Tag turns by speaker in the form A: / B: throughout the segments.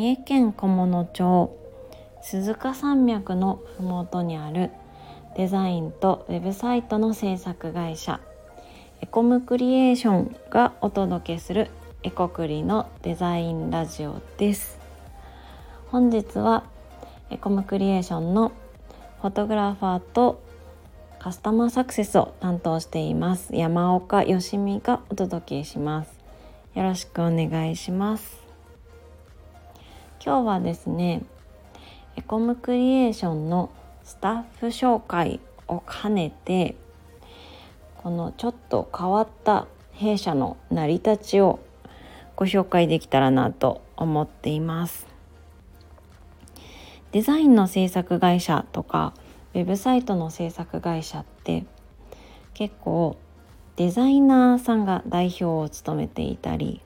A: 三重県菰野町鈴鹿山脈の麓にあるデザインとウェブサイトの制作会社エコムクリエーションがお届けするエコクリのデザインラジオです。本日はエコムクリエーションのフォトグラファーとカスタマーサクセスを担当しています。山岡よしみがお届けします。よろしくお願いします。今日はですねエコムクリエーションのスタッフ紹介を兼ねてこのちょっと変わった弊社の成り立ちをご紹介できたらなと思っています。デザインの制作会社とかウェブサイトの制作会社って結構デザイナーさんが代表を務めていたり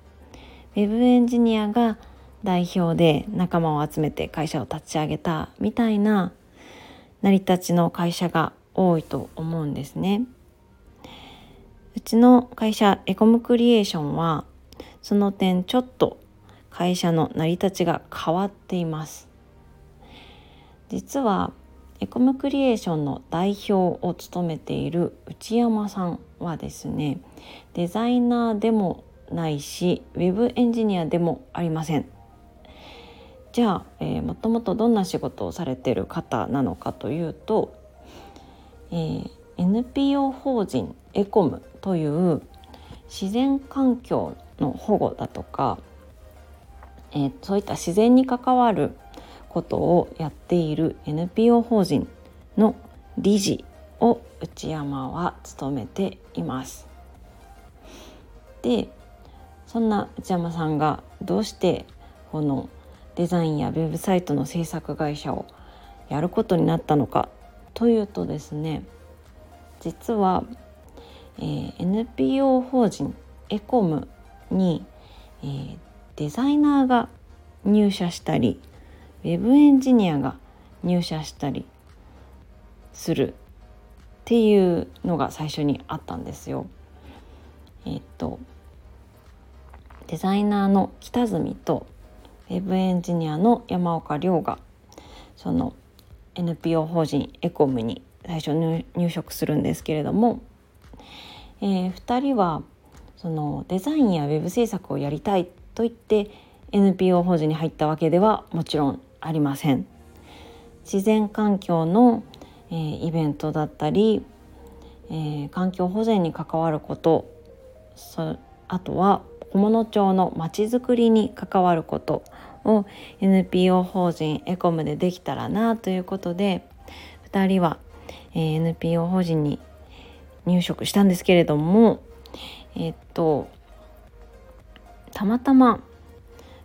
A: ウェブエンジニアが代表で仲間を集めて会社を立ち上げたみたいな成り立ちの会社が多いと思うんですね。うちの会社エコムクリエーションはその点ちょっと会社の成り立ちが変わっています。実はエコムクリエーションの代表を務めている内山さんはですねデザイナーでもないしウェブエンジニアでもありませんじゃあ、えー、もともとどんな仕事をされてる方なのかというと、えー、NPO 法人エコムという自然環境の保護だとか、えー、そういった自然に関わることをやっている NPO 法人の理事を内山は務めています。でそんな内山さんがどうしてこのデザインやウェブサイトの制作会社をやることになったのかというとですね実は、えー、NPO 法人エコムに、えー、デザイナーが入社したりウェブエンジニアが入社したりするっていうのが最初にあったんですよ。えっとデザイナーの北住とウェブエンジニアの山岡亮がその NPO 法人エコムに最初入職するんですけれども、えー、2人はそのデザインやウェブ制作をやりたいと言って NPO 法人に入ったわけではもちろんありません。自然環境の、えー、イベントだったり、えー、環境保全に関わることあとは菰野町のまちづくりに関わることを NPO 法人エコムでできたらなということで2人は、えー、NPO 法人に入職したんですけれどもえ、っとたまたま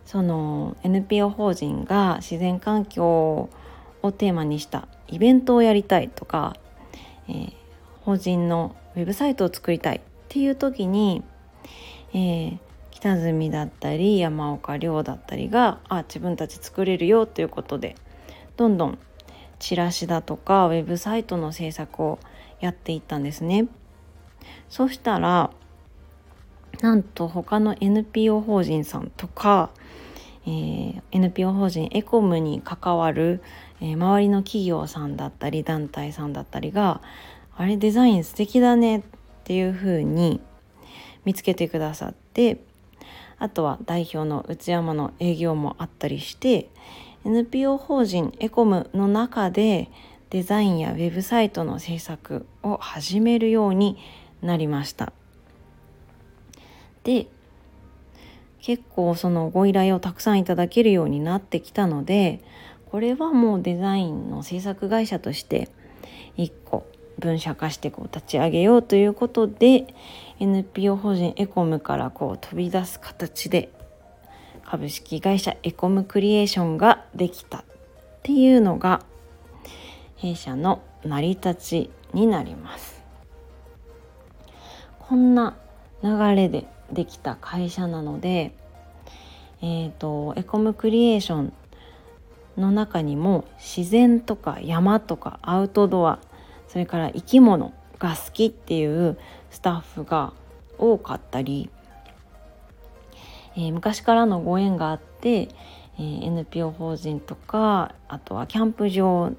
A: その NPO 法人が自然環境をテーマにしたイベントをやりたいとか、えー、法人のウェブサイトを作りたいっていう時に、えー、北住だったり山岡亮だったりがあ自分たち作れるよということでどんどんチラシだとかウェブサイトの制作をやっていったんですね。そしたらなんと他の NPO 法人さんとか、えー、NPO 法人エコムに関わる、えー、周りの企業さんだったり団体さんだったりがあれデザイン素敵だねっていう風に見つけてくださってあとは代表の内山の営業もあったりして NPO 法人エコムの中でデザインやウェブサイトの制作を始めるようになりました。で結構そのご依頼をたくさんいただけるようになってきたのでこれはもうデザインの制作会社として1個分社化してこう立ち上げようということで NPO 法人エコムからこう飛び出す形で株式会社エコムクリエーションができたっていうのが弊社の成り立ちになります。こんな流れでできた会社なのでえっ、ー、とエコムクリエーションの中にも自然とか山とかアウトドアそれから生き物が好きっていうスタッフが多かったり、えー、昔からのご縁があって、えー、NPO 法人とかあとはキャンプ場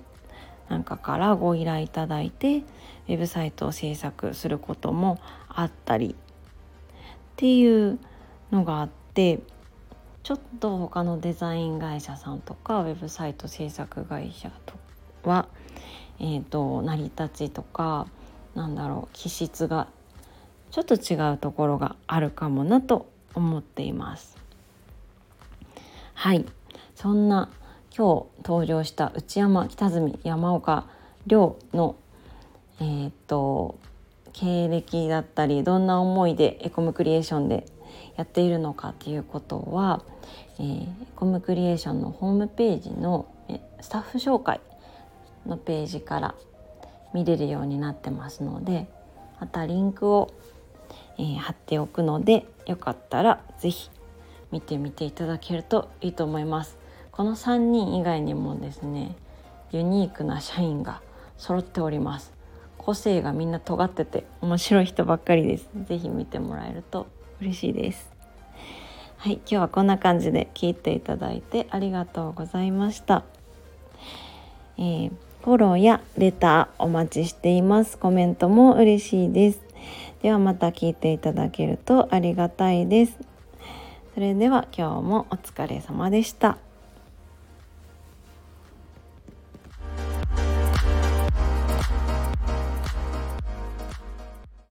A: なんかからご依頼いただいてウェブサイトを制作することもあったりっていうのがあってちょっと他のデザイン会社さんとかウェブサイト制作会社とは、えーと、成り立ちとかなんだろう気質がちょっと違うところがあるかもなと思っています。はいそんな今日登場した内山北住山岡亮のえー、っと経歴だったりどんな思いでエコムクリエーションでやっているのかっていうことは、えー、エコムクリエーションのホームページのスタッフ紹介のページから見れるようになってますのでまたリンクを、えー、貼っておくのでよかったら是非見てみていただけるといいと思います。この3人以外にもですねユニークな社員が揃っております。個性がみんな尖ってて面白い人ばっかりです。是非見てもらえると嬉しいです。はい今日はこんな感じで聞いていただいてありがとうございました、えー、フォローやレターお待ちしています。コメントも嬉しいです。ではまた聞いていただけるとありがたいです。それでは今日もお疲れ様でした。